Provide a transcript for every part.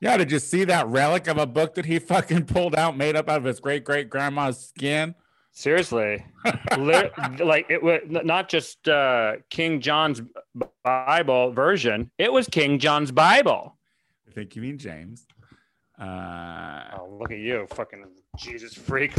Yeah, did you see that relic of a book that he fucking pulled out, made up out of his great great grandma's skin? Seriously, like it was not just uh, King John's Bible version; it was King John's Bible. I think you mean James. Uh, oh, look at you, fucking Jesus freak!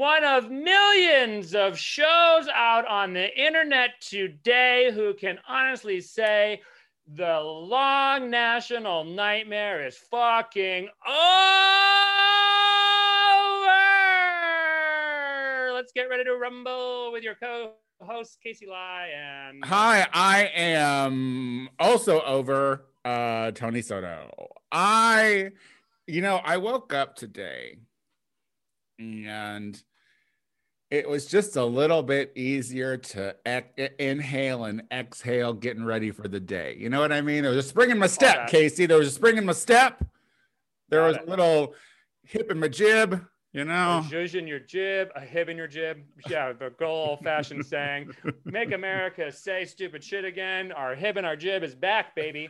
One of millions of shows out on the internet today who can honestly say the long national nightmare is fucking over. Let's get ready to rumble with your co host, Casey Lai. And hi, I am also over uh, Tony Soto. I you know, I woke up today and it was just a little bit easier to ec- inhale and exhale getting ready for the day. You know what I mean? There was a spring in my step, Casey. There was a spring in my step. There was a little hip in my jib. You know, a zhuzh in your jib, a hip in your jib. Yeah, the good old fashioned saying, "Make America say stupid shit again." Our hip and our jib is back, baby.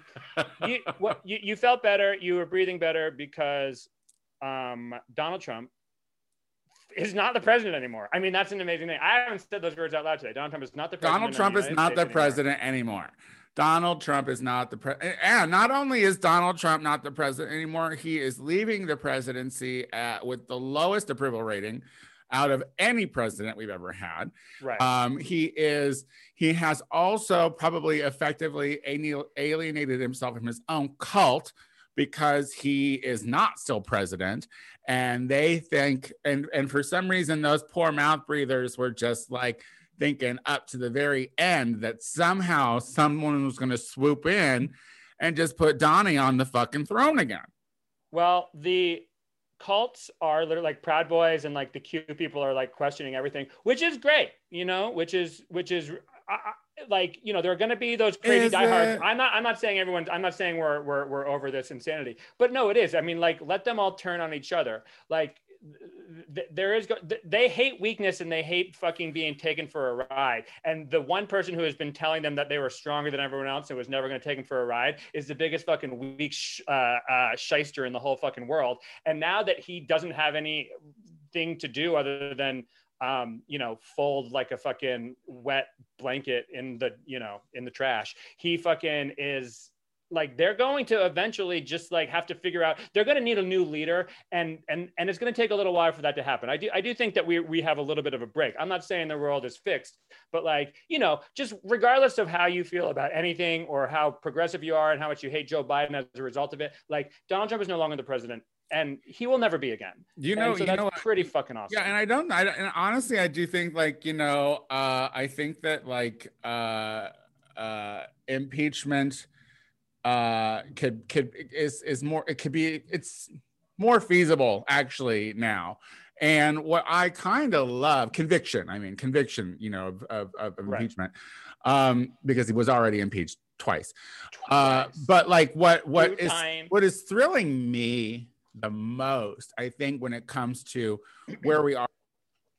You, what, you, you felt better. You were breathing better because um, Donald Trump is not the president anymore. I mean, that's an amazing thing. I haven't said those words out loud today. Donald Trump is not the president. Donald Trump is not the president anymore. Donald Trump is not the president. Eh, and eh, not only is Donald Trump not the president anymore, he is leaving the presidency at, with the lowest approval rating out of any president we've ever had. Right. Um, he is. He has also probably effectively alienated himself from his own cult because he is not still president and they think and and for some reason those poor mouth breathers were just like thinking up to the very end that somehow someone was going to swoop in and just put Donnie on the fucking throne again. Well, the cults are literally like Proud Boys and like the Q people are like questioning everything, which is great, you know, which is which is like you know there are going to be those crazy is diehards. It? I'm not I'm not saying everyone's I'm not saying we're, we're we're over this insanity, but no, it is. I mean, like let them all turn on each other. Like there is they hate weakness and they hate fucking being taken for a ride and the one person who has been telling them that they were stronger than everyone else and was never going to take them for a ride is the biggest fucking weak sh- uh, uh, shyster in the whole fucking world and now that he doesn't have anything to do other than um, you know, fold like a fucking wet blanket in the, you know, in the trash. He fucking is like they're going to eventually just like have to figure out they're going to need a new leader and and and it's going to take a little while for that to happen. I do i do think that we we have a little bit of a break. I'm not saying the world is fixed but like you know just regardless of how you feel about anything or how progressive you are and how much you hate joe biden as a result of it like donald trump is no longer the president and he will never be again. You know, so you that's know, pretty fucking awesome. Yeah, and I don't, I and honestly, I do think like you know, uh, I think that like uh, uh, impeachment uh could could is is more it could be it's more feasible actually now and what i kind of love conviction i mean conviction you know of, of, of right. impeachment um because he was already impeached twice, uh, twice. uh but like what what Two is what is thrilling me the most i think when it comes to where we are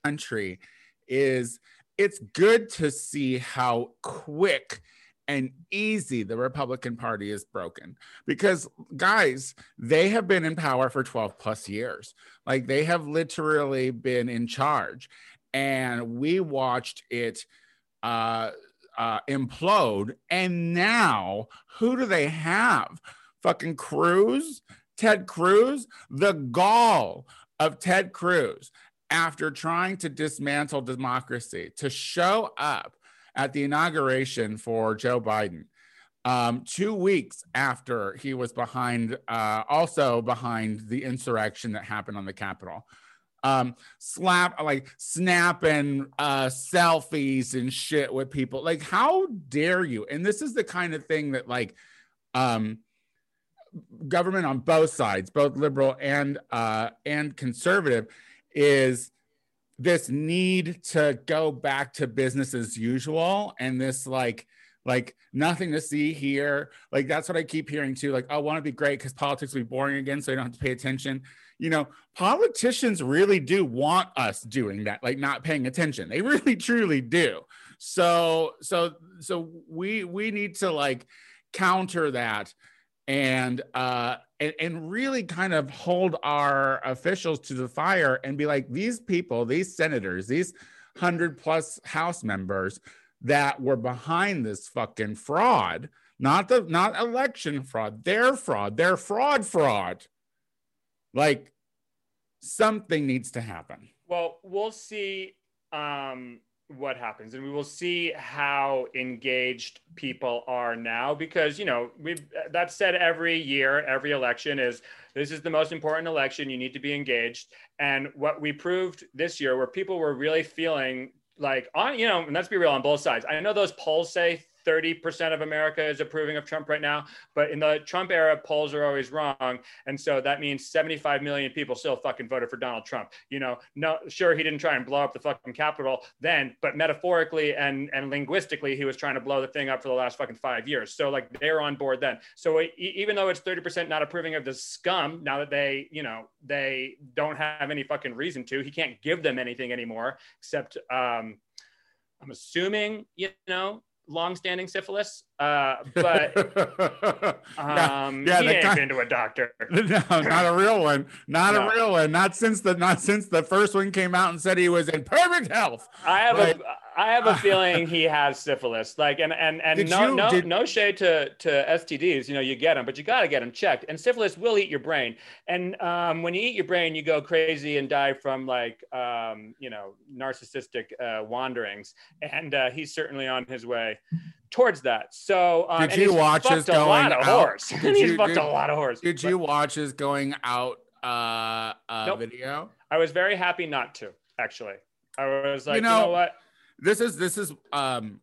country is it's good to see how quick and easy the Republican Party is broken. Because, guys, they have been in power for 12 plus years. Like they have literally been in charge. And we watched it uh, uh, implode. And now, who do they have? Fucking Cruz, Ted Cruz, the gall of Ted Cruz after trying to dismantle democracy to show up at the inauguration for Joe Biden. Um, two weeks after he was behind, uh, also behind the insurrection that happened on the Capitol. Um, slap like snapping uh, selfies and shit with people. Like, how dare you? And this is the kind of thing that, like, um, government on both sides, both liberal and uh, and conservative, is this need to go back to business as usual and this like like nothing to see here. Like that's what i keep hearing too like i want to be great because politics will be boring again so i don't have to pay attention? You know politicians really do want us doing that like not paying attention. They really truly do. So so so we we need to like counter that and uh and, and really kind of hold our officials to the fire and be like these people these senators these 100 plus house members that were behind this fucking fraud not the not election fraud their fraud their fraud fraud like something needs to happen. Well, we'll see um, what happens, and we will see how engaged people are now. Because you know, we've said every year, every election is this is the most important election. You need to be engaged, and what we proved this year, where people were really feeling like on, you know, and let's be real on both sides. I know those polls say. 30% of America is approving of Trump right now, but in the Trump era, polls are always wrong. And so that means 75 million people still fucking voted for Donald Trump. You know, no, sure, he didn't try and blow up the fucking Capitol then, but metaphorically and, and linguistically, he was trying to blow the thing up for the last fucking five years. So, like, they're on board then. So, even though it's 30% not approving of the scum, now that they, you know, they don't have any fucking reason to, he can't give them anything anymore except, um, I'm assuming, you know, long-standing syphilis. Uh, but Yeah, um, yeah, he the ain't kind- been to a doctor. no, not a real one. Not No. a real one. Not since the not since the first one came out and said he was in perfect health. I have Like- a I have a feeling he has syphilis. Like and and and no you- no did- no shade to to STDs. You know you get them, but you got to get them checked. And syphilis will eat your brain. And um, when you eat your brain, you go crazy and die from like um, you know narcissistic uh, wanderings. And uh, he's certainly on his way towards that. So um, Did you watch his a lot going of out? whores. Did he's you- fucked did- a lot of whores. Did But you watch his going out uh, uh Nope. video? I was very happy not to actually. I was like, you know- know what? This is this is um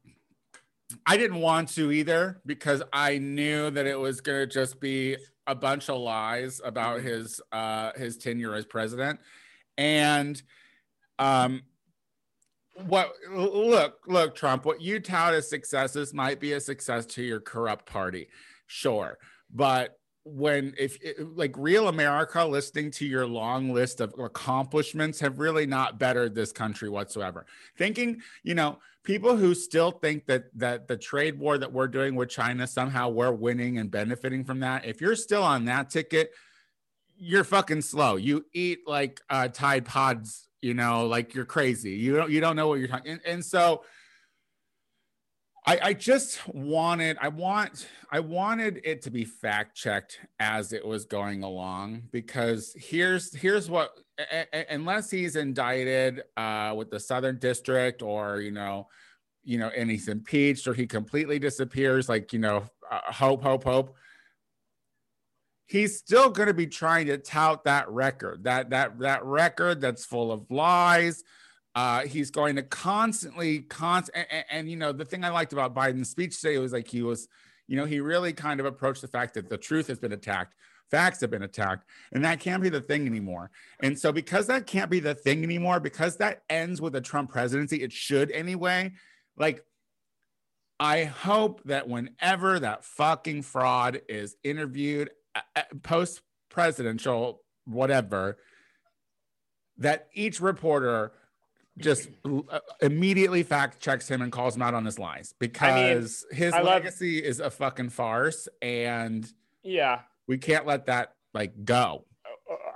I didn't want to either because I knew that it was gonna just be a bunch of lies about his uh his tenure as president. And um what look look Trump, what you tout as successes might be a success to your corrupt party. Sure. But when if like real America listening to your long list of accomplishments have really not bettered this country whatsoever. Thinking, you know, people who still think that that the trade war that we're doing with China somehow we're winning and benefiting from that. If you're still on that ticket, you're fucking slow. You eat like uh, Tide Pods, you know, like you're crazy. You don't you don't know what you're talking. And, and so I, I just wanted I want I wanted it to be fact checked as it was going along because here's here's what a- a- unless he's indicted uh, with the Southern District or you know you know and he's impeached or he completely disappears like you know uh, hope hope hope he's still going to be trying to tout that record that that that record that's full of lies. Uh, he's going to constantly const and, and, and, you know the thing i liked about biden's speech today was like he was you know he really kind of approached the fact that the truth has been attacked facts have been attacked and that can't be the thing anymore. And so because that can't be the thing anymore because that ends with a trump presidency it should anyway like i hope that whenever that fucking fraud is interviewed post presidential whatever that each reporter just uh, immediately fact checks him and calls him out on his lies because his I love- legacy is a fucking farce and Yeah. we can't let that like go.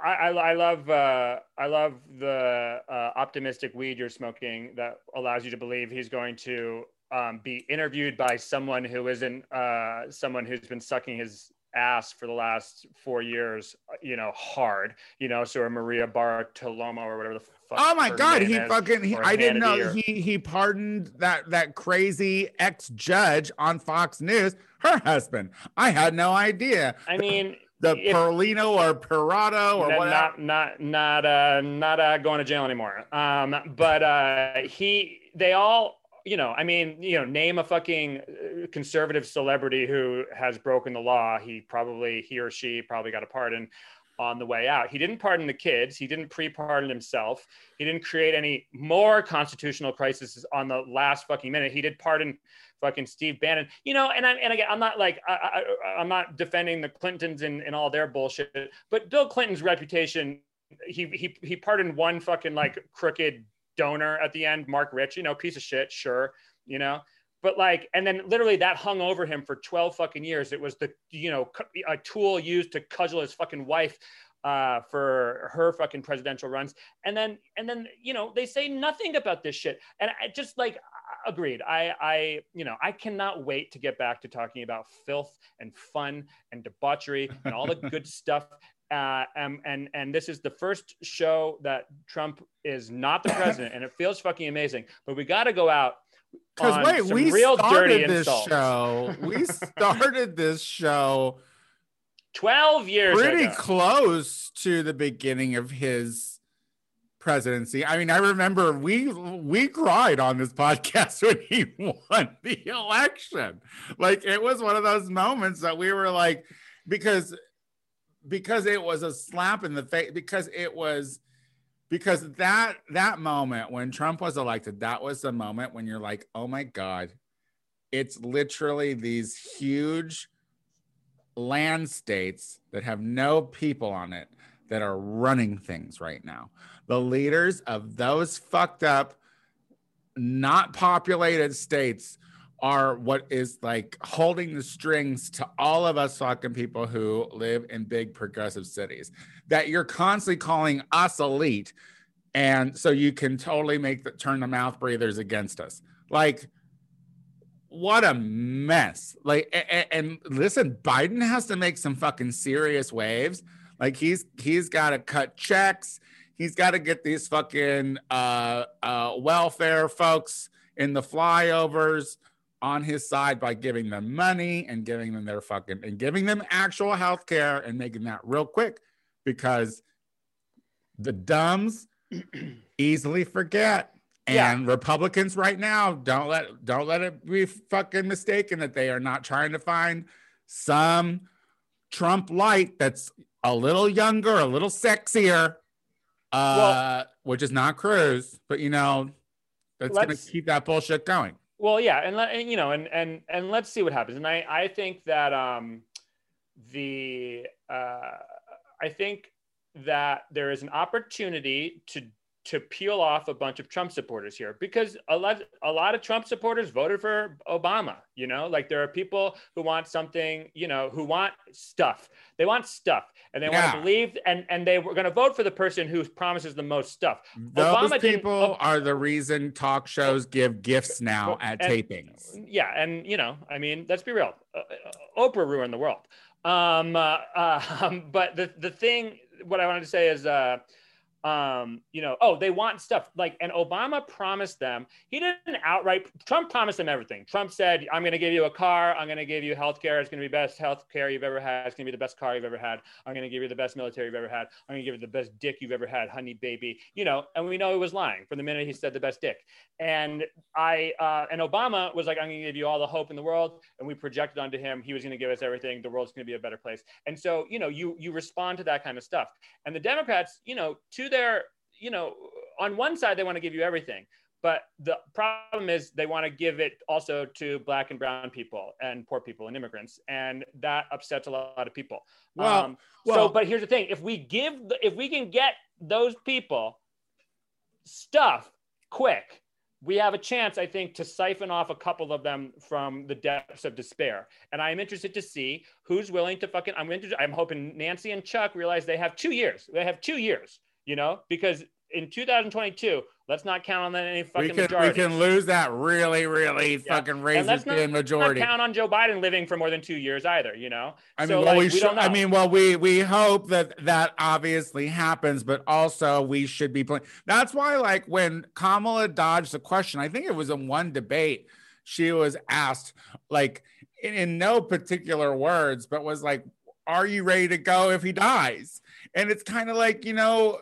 I, I, I love uh, I love the uh, optimistic weed you're smoking that allows you to believe he's going to um, be interviewed by someone who isn't uh, someone who's been sucking his ass for the last four years, you know, hard, you know, so a Maria Bartiromo or whatever the fuck. Oh my god, he is, fucking he, or I didn't know or- he he pardoned that that crazy ex-judge on Fox News, her husband. I had no idea. I mean, The if- Perlino or Perado or N- whatever. not not not uh not uh going to jail anymore um but uh he they all you know, I mean, you know, name a fucking uh, conservative celebrity who has broken the law. He probably, he or she probably got a pardon on the way out. He didn't pardon the kids. He didn't pre-pardon himself. He didn't create any more constitutional crises on the last fucking minute. He did pardon fucking Steve Bannon. You know, and I'm and again, I'm not like I, I'm not defending the Clintons and, and all their bullshit, but Bill Clinton's reputation. He he he pardoned one fucking like crooked donor at the end, Marc Rich. You know, piece of shit, sure. You know, but like and then literally that hung over him for 12 fucking years it was the you know a tool used to cudgel his fucking wife uh, for her fucking presidential runs and then and then you know they say nothing about this shit and i just like agreed i i you know i cannot wait to get back to talking about filth and fun and debauchery and all the good stuff uh, and, and and this is the first show that Trump is not the president, and it feels fucking amazing. But we got to go out because wait, we real started this insults. show. We started this show 12 years pretty ago. close to the beginning of his presidency. I mean, I remember we we cried on this podcast when he won the election. Like it was one of those moments that we were like because because it was a slap in the face because it was because that that moment when Trump was elected, that was the moment when you're like, oh my God, it's literally these huge land states that have no people on it that are running things right now. The leaders of those fucked up, not populated states are what is like holding the strings to all of us fucking people who live in big progressive cities that you're constantly calling us elite and so you can totally make the turn the mouth breathers against us. Like what a mess. Like and, and listen biden has to make some fucking serious waves. Like he's he's got to cut checks. He's got to get these fucking uh, uh, welfare folks in the flyovers on his side by giving them money and giving them their fucking and giving them actual health care and making that real quick because the dumbs easily forget and yeah. republicans right now don't let don't let it be fucking mistaken that they are not trying to find some trump light that's a little younger a little sexier uh well, which is not cruz but you know that's gonna keep that bullshit going well, yeah, and, you know, and and and let's see what happens. And I I think that um, the uh, I think that there is an opportunity to to peel off a bunch of Trump supporters here because a lot a lot of Trump supporters voted for Obama, you know? Like there are people who want something, you know, who want stuff. They want stuff and they yeah. want to believe and and they were going to vote for the person who promises the most stuff. Those Obama people are the reason talk shows give gifts now at and, tapings. Yeah, and you know, I mean, let's be real. Uh, uh Oprah ruined the world. Um, uh, uh, but the the thing what I wanted to say is uh um, you know, oh, they want stuff like, and Obama promised them, he didn't outright, Trump promised them everything. Trump said, I'm going to give you a car. I'm going to give you health care. It's going to be best health care you've ever had. It's going to be the best car you've ever had. I'm going to give you the best military you've ever had. I'm going to give you the best dick you've ever had, honey baby, you know, and we know he was lying from the minute he said the best dick. And I, uh, and Obama was like, I'm going to give you all the hope in the world. And we projected onto him, he was going to give us everything. The world's going to be a better place. And so, you know, you, you respond to that kind of stuff. And the Democrats, you know, to their, you know, on one side, they want to give you everything. But the problem is they want to give it also to black and brown people and poor people and immigrants. And that upsets a lot of people. Well, um, well so, but here's the thing. If we give, if we can get those people stuff quick, we have a chance, I think, to siphon off a couple of them from the depths of despair. And I'm interested to see who's willing to fucking. I'm interested. I'm hoping Nancy and Chuck realize they have two years. They have two years you know, because in 2022, let's not count on that any fucking we can, majority. We can lose that really, really yeah. fucking razor thin majority. Not count on Joe Biden living for more than two years either. You know. I mean, so, well, like, we, we should. I mean, well, we we hope that that obviously happens, but also we should be playing. That's why, like, when Kamala dodged the question, I think it was in one debate, she was asked, like, in, in no particular words, but was like, "Are you ready to go if he dies?" And it's kind of like, you know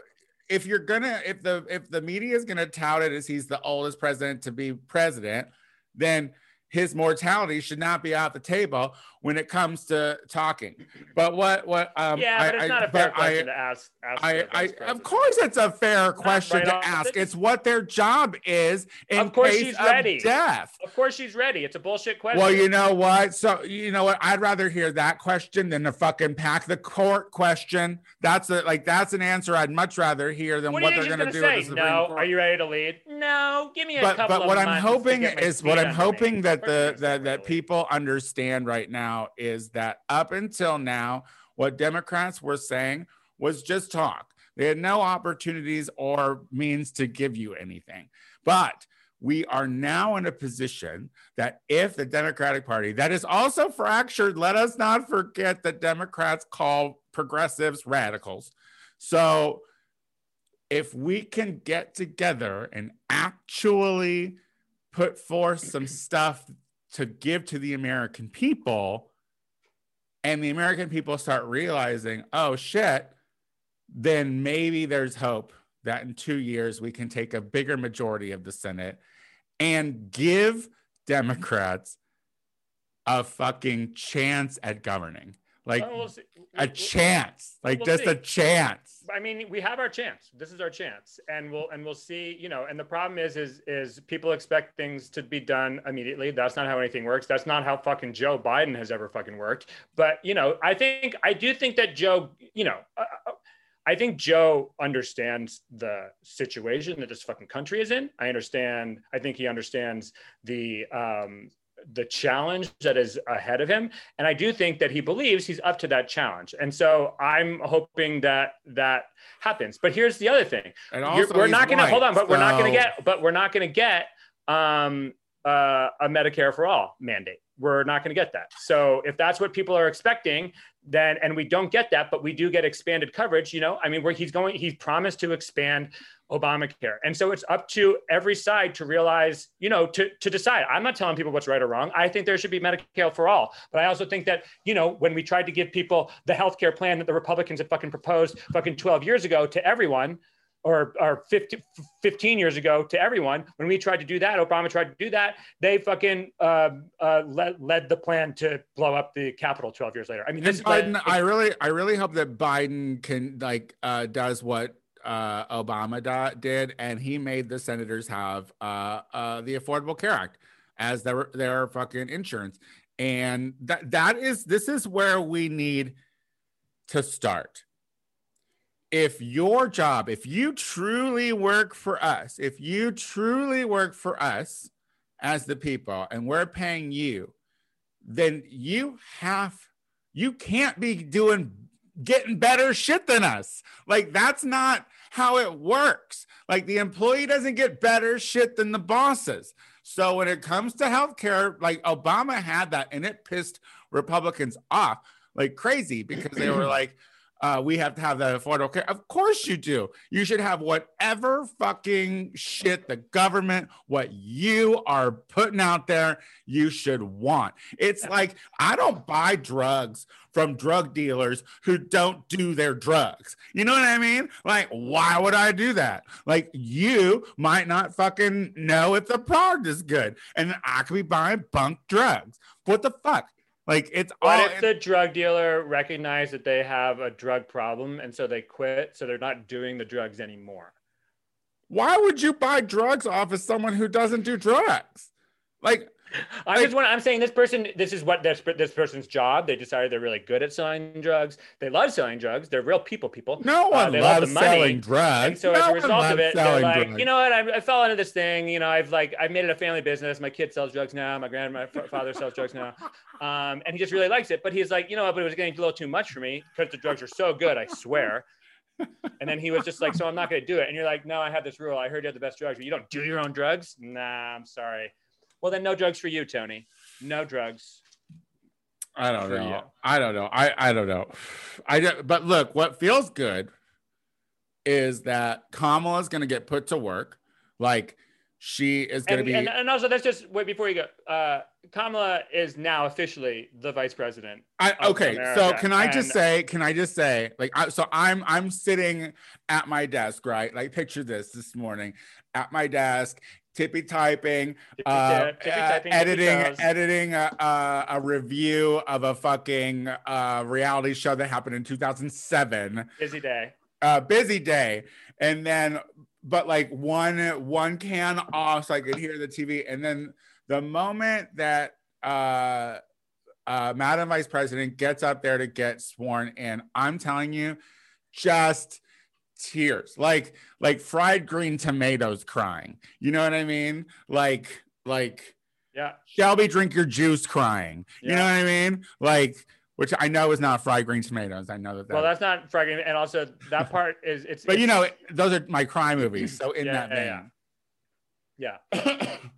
if you're gonna if the if the media is gonna tout it as he's the oldest president to be president, then his mortality should not be off the table when it comes to talking. But what what um yeah, but it's not I, a fair question I, to ask. ask I, I, of course, it's a fair question right to off- ask. this- It's what their job is in Of course case she's of ready. death. Of course, she's ready. It's a bullshit question. Well, you know what? So you know what? I'd rather hear that question than the fucking pack the court question. That's a like that's an answer I'd much rather hear than what what, do you think they're she's going gonna do. say? the Supreme No. Court. Are you ready to lead? No. Give me a but couple but of what I'm hoping is what I'm hoping that Of course you're the that, that people understand right now is that up until now, what Democrats were saying was just talk. They had no opportunities or means to give you anything. But we are now in a position that if the Democratic Party, that is also fractured, let us not forget that Democrats call progressives radicals. So if we can get together and actually put forth some stuff to give to the American people, and the American people start realizing, oh shit, then maybe there's hope that in two years we can take a bigger majority of the Senate and give Democrats a fucking chance at governing. Like Oh, we'll see. a We'll- chance, like we'll just see. a chance. I mean, we have our chance. This is our chance, and we'll and we'll see. You know, and the problem is, is is people expect things to be done immediately. That's not how anything works. That's not how fucking Joe Biden has ever fucking worked. But you know, I think I do think that Joe. You know, uh, uh, I think Joe understands the situation that this fucking country is in. I understand. I think he understands the um, the challenge that is ahead of him. And i do think that he believes he's up to that challenge. And so i'm hoping that that happens. But here's the other thing. And also we're not going to hold on but we're not going to get but we're not going to get um uh, a medicare for all mandate we're not going to get that so if that's what people are expecting then and we don't get that but we do get expanded coverage you know i mean where he's going he's promised to expand Obamacare. And so it's up to every side to realize, you know, to, to decide. I'm not telling people what's right or wrong. I think there should be Medicare for all. But I also think that, you know, when we tried to give people the healthcare plan that the Republicans had fucking proposed fucking 12 years ago to everyone, or, or 50, 15 years ago to everyone, when we tried to do that, Obama tried to do that, they fucking uh, uh, led, led the plan to blow up the Capitol 12 years later. I mean, this like, Biden, I really, I really hope that Biden can like uh, does what uh, Obama do- did, and he made the senators have uh, uh, the Affordable Care Act as their their fucking insurance, and that that is this is where we need to start. If your job, if you truly work for us, if you truly work for us as the people, and we're paying you, then you have you can't be doing getting better shit than us. Like that's not how it works. Like the employee doesn't get better shit than the bosses. So when it comes to healthcare, like Obama had that and it pissed Republicans off like crazy because they were like, uh, we have to have that affordable care. Of course you do. You should have whatever fucking shit the government, what you are putting out there, you should want. It's like I don't buy drugs from drug dealers who don't do their drugs. You know what I mean? Like, why would I do that? Like, you might not fucking know if the product is good, and I could be buying bunk drugs. What the fuck? Like, it's What all. if the drug dealer recognized that they have a drug problem and so they quit, so they're not doing the drugs anymore? why would you buy drugs off of someone who doesn't do drugs? Like, I Like- just want. I'm saying this person. This is what this this person's job. They decided they're really good at selling drugs. They love selling drugs. They're real people. People. no one Uh, they love loves the money, selling drugs. And so no as a result of it, they're like, drugs. you know what? I, I fell into this thing. You know, I've like I've made it a family business. My kid sells drugs now. My grandfather sells drugs now, um, and he just really likes it. But he's like, you know what? But it was getting a little too much for me because the drugs are so good. I swear. And then he was just like, so I'm not going to do it. And you're like, no, I have this rule. I heard you have the best drugs, but you don't do your own drugs. Nah, I'm sorry. Well, then no drugs for you, Tony. No drugs. I don't know. you. I don't know. I I don't know. I don't, but look, what feels good is that Kamala is going to get put to work. Like she is going to be and, and also, that's just wait before you go. Uh, Kamala is now officially the vice president. I, okay, so can I just and- say? Can I just say, like, I, so I'm I'm sitting at my desk, right? Like, picture this this morning at my desk, tippy typing, uh, tippy uh, typing, editing editing a, a, a review of a fucking uh, reality show that happened in 2007. Busy day. Uh, busy day, and then but like one one can off, so I could hear the TV, and then the moment that uh uh, Madam Vice President gets up there to get sworn in. I'm telling you, just tears, like like fried green tomatoes crying. You know what I mean? Like like Yeah. Shelby, drink your juice crying. You know what I mean? Like which I know is not fried green tomatoes. I know that. that Well, that's not frightening. And also, that part is it's. but you it's- know, those are my crime movies. So in Yeah, that yeah, vein.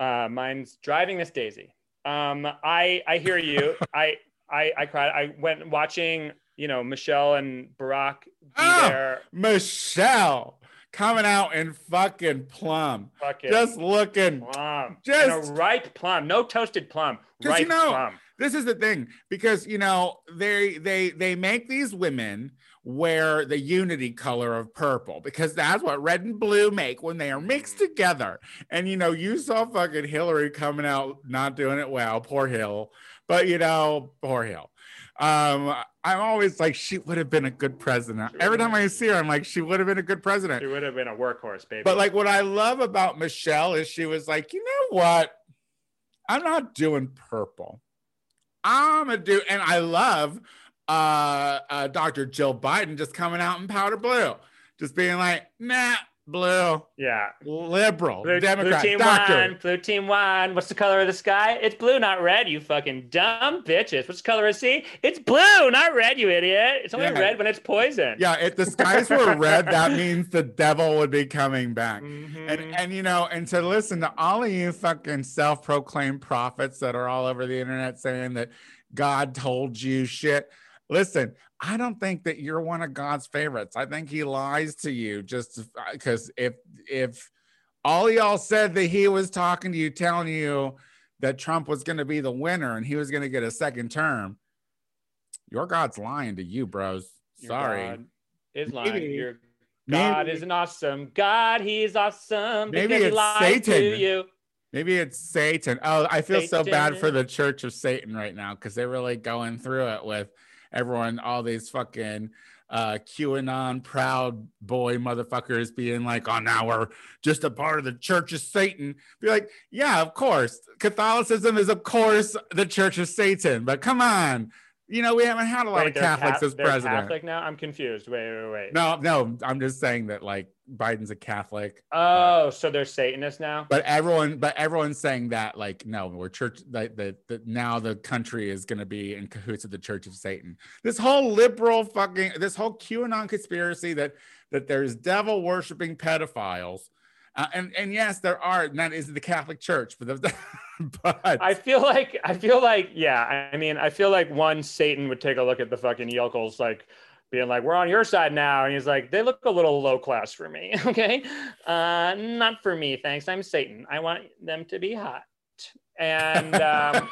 yeah. Uh, mine's driving Miss Daisy. Um, I I hear you. I I I cried. I went watching. You know, Michelle and Barack be Oh, there. Michelle coming out in fucking plum. Fucking Just looking plum. just- and a ripe plum. No toasted plum. 'Cause you know- plum. this is the thing because you know they they they make these women wear the unity color of purple because that's what red and blue make when they are mixed together and you know you saw fucking hillary coming out not doing it well poor hill but you know poor hill um i'm always like she would have been a good president every time i see her i'm like she would have been a good president She would have been a workhorse, baby. but like what I love about Michelle is she was like, you know what? I'm not doing purple. I'm gonna do, and I love uh, uh Dr. Jill Biden just coming out in powder blue, just being like, nah, blue, yeah. liberal, Blue, Democrat, blue team doctor. one, blue team one. What's the color of the sky? It's blue, not red. You fucking dumb bitches. What's the color of the sea? It's blue, not red. You idiot. It's only Yeah. red when it's poison. Yeah, if the skies were red, that means the devil would be coming back. Mhm. And and you know, and to listen to all of you fucking self-proclaimed prophets that are all over the internet saying that God told you shit. Listen, I don't think that you're one of God's favorites. I think he lies to you just because uh, if if all y'all said that he was talking to you, telling you that Trump was going to be the winner and he was going to get a second term, your God's lying to you, bros. Your Sorry. God is lying. Maybe- Your God maybe- is an awesome God. He's awesome Maybe it's to Satan. you. Maybe it's Satan. Oh, I feel so bad for the Church of Satan right now because they're really going through it with everyone, all these fucking uh QAnon proud boy motherfuckers being like, oh, now we're just a part of the Church of Satan. Be like, yeah, of course. Catholicism is, of course, the Church of Satan, but come on. You know, we haven't had a lot Wait, of Catholics Ca- as president. Catholic now. I'm confused. Wait, wait, wait. No, no, I'm just saying that like Biden's a Catholic. Oh, so they're Satanists now. but everyone but everyone's saying that like no we're church that that that now the country is going to be in cahoots with the church of satan this whole liberal fucking this whole qanon conspiracy that that there's devil worshiping pedophiles uh, and and yes there are and that is the catholic church but the, but I feel like I feel like yeah. I mean, I feel like one Satan would take a look at the fucking yokels, like being like, "We're on your side now," and he's like, "They look a little low class for me, okay? Uh, not for me, thanks. I'm Satan. I want them to be hot." And um,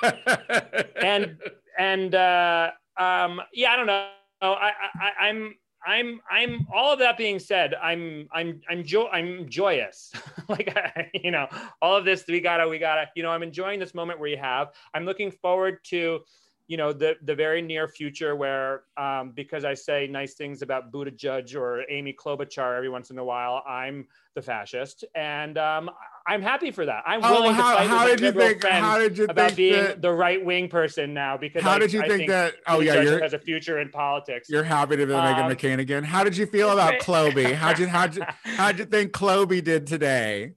and and uh, um, yeah, I don't know. I, I I'm I'm I'm all of that being said, I'm I'm I'm jo- I'm joyous. like I, you know, all of this we gotta we gotta you know I'm enjoying this moment where you have. I'm looking forward to you know the the very near future where um, because I say nice things about Buttigieg or Amy Klobuchar every once in a while, I'm the fascist, and um, I'm happy for that. I'm oh, willing how, to fight how with did you think how did you about think being that, the right wing person now because how I, did you I think, that oh yeah you're has a future in politics. you're happy to be Meghan Um, McCain again. How did you feel about Cloby? How did you how'd you how'd you think Cloby did today?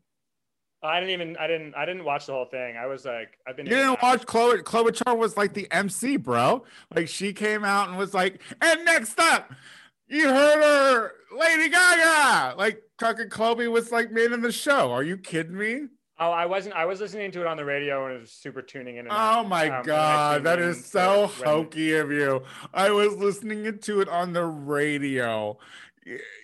I didn't even I didn't I didn't watch the whole thing. I was like I've been You didn't watch Chloe Klobuchar was like the MC, bro. Like she came out and was like, and next up, you heard her, Lady Gaga. Like fucking Chloe was like made in the show. Are you kidding me? Oh, I wasn't. I was listening to it on the radio and it was super tuning in. And out, Oh my um, god, that is so hokey of you. I was listening to it on the radio.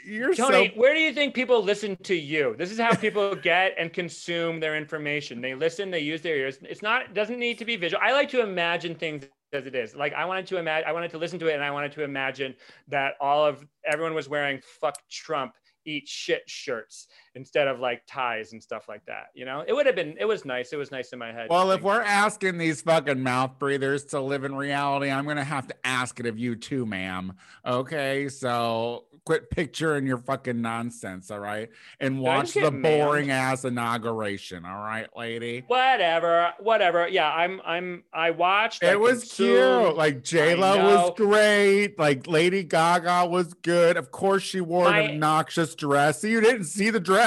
You're Tony, so where do you think people listen to you? This is how people get and consume their information. They listen, they use their ears. It's not it doesn't need to be visual. I like to imagine things as it is. Like I wanted to imagine I wanted to listen to it and I wanted to imagine that all of everyone was wearing fuck Trump eat shit shirts instead of like ties and stuff like that. You know, it would have been it was nice. It was nice in my head. Well, if we're asking these fucking mouth breathers to live in reality, I'm gonna have to ask it of you too, ma'am. Okay, so quit picturing your fucking nonsense, all right, and watch the ma'am? boring ass inauguration, all right, lady. whatever, whatever. Yeah, I'm I'm I watched. I It was consumed. cute. Like J Lo was great. Like Lady Gaga was good. Of course, she wore My- an obnoxious dress. So you didn't see the dress.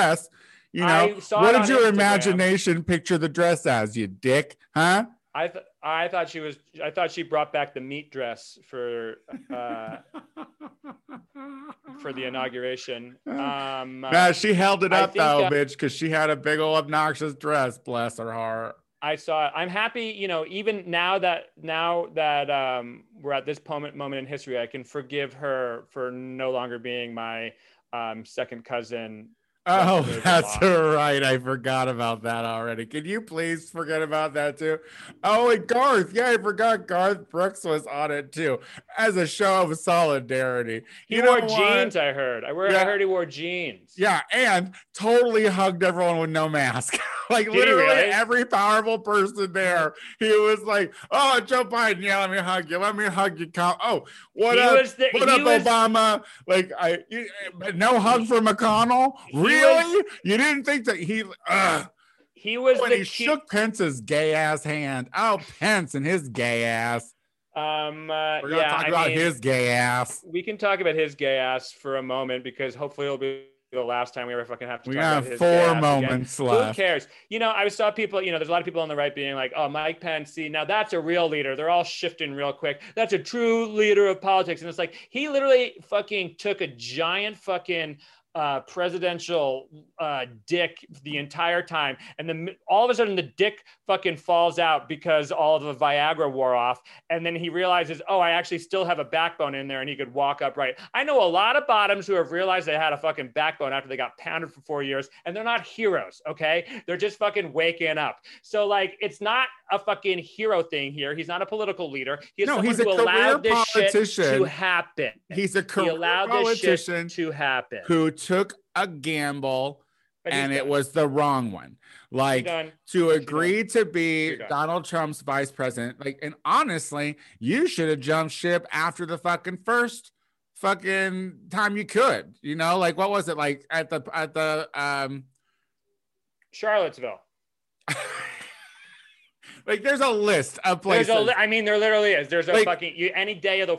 You know what did your Instagram. imagination picture the dress as? You dick, huh? I th- I thought she was I thought she brought back the meat dress for uh for the inauguration. Um Nah, she held it I up though, uh, bitch, because she had a big old obnoxious dress. Bless her heart. I saw it. I'm happy, you know, even now that now that um we're at this moment moment in history, I can forgive her for no longer being my um second cousin. Oh, that's right. I forgot about that already. Can you please forget about that too? Oh, and Garth. Yeah, I forgot Garth Brooks was on it too, as a show of solidarity. He You wore know what? jeans, I heard. I, Yeah. I heard he wore jeans. Yeah, and totally hugged everyone with no mask. like Did literally really? every powerful person there. He was like, "Oh, Joe Biden, yeah, let me hug you. Let me hug you." Cal- Oh, what He up? was the- what up, was- Obama? Like, I you- no hug for McConnell. He Really? you didn't think that he? Uh, He was when the he key- shook Pence's gay ass hand. Oh, Pence and his gay ass. um uh, We're gonna yeah, talk I about mean, his gay ass. we can talk about his gay ass for a moment because hopefully it'll be the last time we ever fucking have to We have four moments again. moments Who cares? You know, I saw people, you know, there's a lot of people on the right being like, oh, Mike Pence, see, now that's a real leader. They're all shifting real quick. That's a true leader of politics. And it's like, he literally fucking took a giant fucking uh, presidential uh, dick the entire time. And then all of a sudden the dick fucking falls out because all of the Viagra wore off. And then he realizes, oh, I actually still have a backbone in there and he could walk upright. I know a lot of bottoms who have realized they had a fucking backbone after they got pounded for four years and they're not heroes, okay? They're just fucking waking up. So, like, it's not a fucking hero thing here. He's not a political leader. He's No, someone he's a who allowed this shit politician. to happen. He's a He career allowed this shit politician to happen. who took a gamble and it was the wrong one. Like to agree to be Donald Trump's vice president. Like, and honestly, you should have jumped ship after the fucking first fucking time you could. You know, like what was it like at the at the um Charlottesville. like there's a list of There's places. a, li- I mean, there literally is. There's a Like- fucking you, any day of the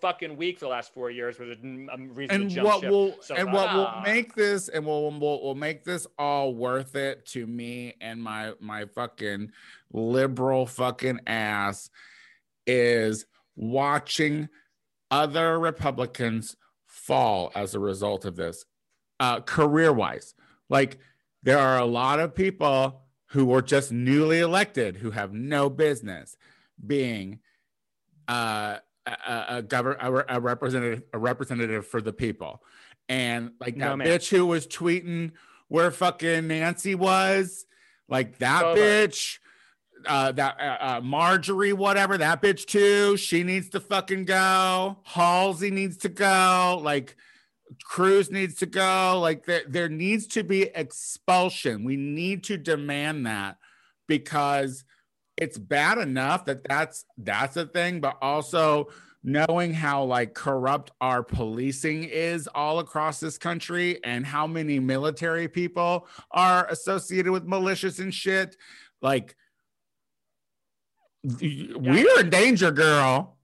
fucking week for the last four years was a, reason and to jump what ship. will So, and what will ah. make this and will will will make this all worth it to me and my my fucking liberal fucking ass is watching other Republicans fall as a result of this, uh, career wise. Like there are a lot of people who were just newly elected who have no business being uh, a, a, a, govern, a, a representative a representative for the people, and like that man. bitch who was tweeting where fucking Nancy was, like that Over. bitch uh that uh, uh Marjorie whatever that bitch too she needs to fucking go. Halsey needs to go. Like Cruz needs to go. Like there there needs to be expulsion. We need to demand that because it's bad enough that that's that's a thing but also knowing how like corrupt our policing is all across this country and how many military people are associated with malicious and shit like we're in danger, girl.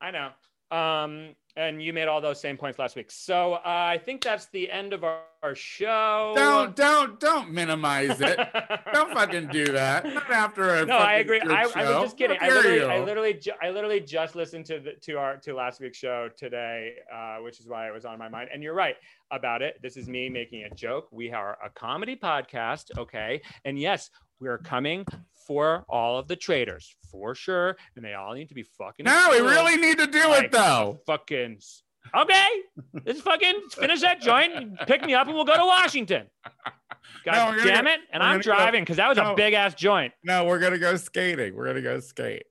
I know. Um, and you made all those same points last week. So uh, I think that's the end of our, our show. Don't, don't, don't minimize it. don't fucking do that. Not after a. no, I agree. I, I was just kidding. I literally. I literally, ju- I literally just listened to the to our to last week's show today, uh, which is why it was on my mind. And you're right about it. This is me making a joke. We are a comedy podcast, okay? And yes, we are coming for all of the traitors for sure, and they all need to be fucking. No, we really need to do like it though. Fucking Okay, let's fucking finish that joint. Pick me up, and we'll go to Washington. God No, damn go- it! And I'm driving because that was no. a big ass joint. No, we're gonna go skating. We're gonna go skate.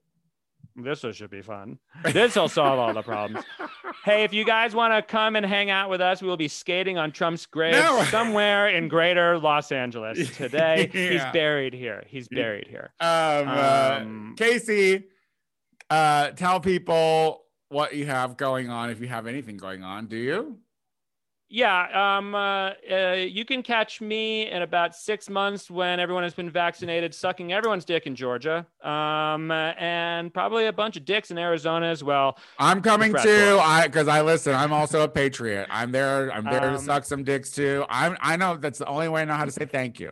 This will should be fun. This will solve all the problems. Hey, if you guys want to come and hang out with us, we will be skating on Trump's grave No. somewhere in greater Los Angeles today. He's buried here. He's buried here. Um, uh, Um, Casey, uh, tell people what you have going on if you have anything going on. Do you? Yeah, um, uh, uh, you can catch me in about six months when everyone has been vaccinated, sucking everyone's dick in Georgia, um, and probably a bunch of dicks in Arizona as well. I'm coming too. I because I listen. I'm also a patriot. I'm there. I'm there to Um, suck some dicks too. I'm. I know that's the only way I know how to say thank you.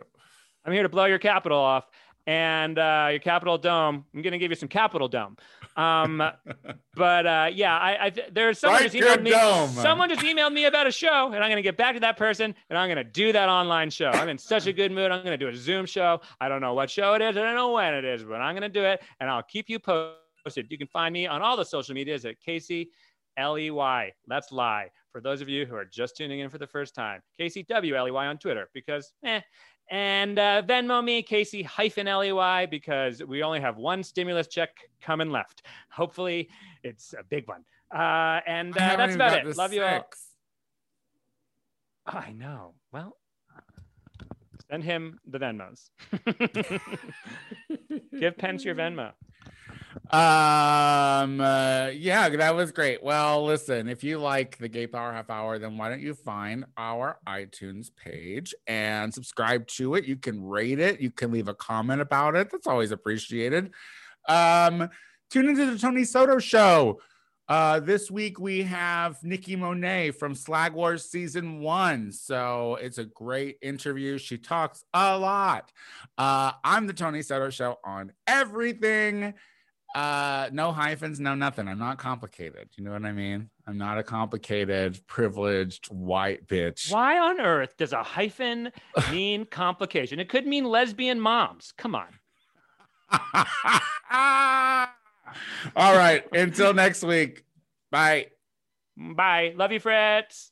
I'm here to blow your capital off and uh, your Capitol Dome. I'm going to give you some Capitol Dome. Um, but uh, yeah, I, I there's someone Right just emailed me. dome. Someone just emailed me about a show, and I'm going to get back to that person, and I'm going to do that online show. I'm in such a good mood. I'm going to do a Zoom show. I don't know what show it is. I don't know when it is, but I'm going to do it, and I'll keep you posted. You can find me on all the social medias at Casey L E Y. Let's lie. For those of you who are just tuning in for the first time, Casey W L E Y on Twitter because eh. And uh, Venmo me, Casey hyphen L E Y, because we only have one stimulus check coming left. Hopefully, it's a big one. Uh, and uh, that's about it. Love you all. six. I know. Well, send him the Venmos. Give Pence your Venmo. Um. uh, yeah, that was great. Well, listen, if you like the Gay Power Half Hour, then why don't you find our iTunes page and subscribe to it? You can rate it. You can leave a comment about it. That's always appreciated. Um. Tune into the Tony Soto Show. Uh, this week we have Nikki Monet from Slag Wars season one. So it's a great interview. She talks a lot. Uh, I'm the Tony Soto Show on everything. Uh, no hyphens, no nothing. I'm not complicated. You know what I mean? I'm not a complicated, privileged white bitch. Why on earth does a hyphen mean complication? It could mean lesbian moms. Come on. All right. Until next week. Bye. Bye. Love you, Fritz.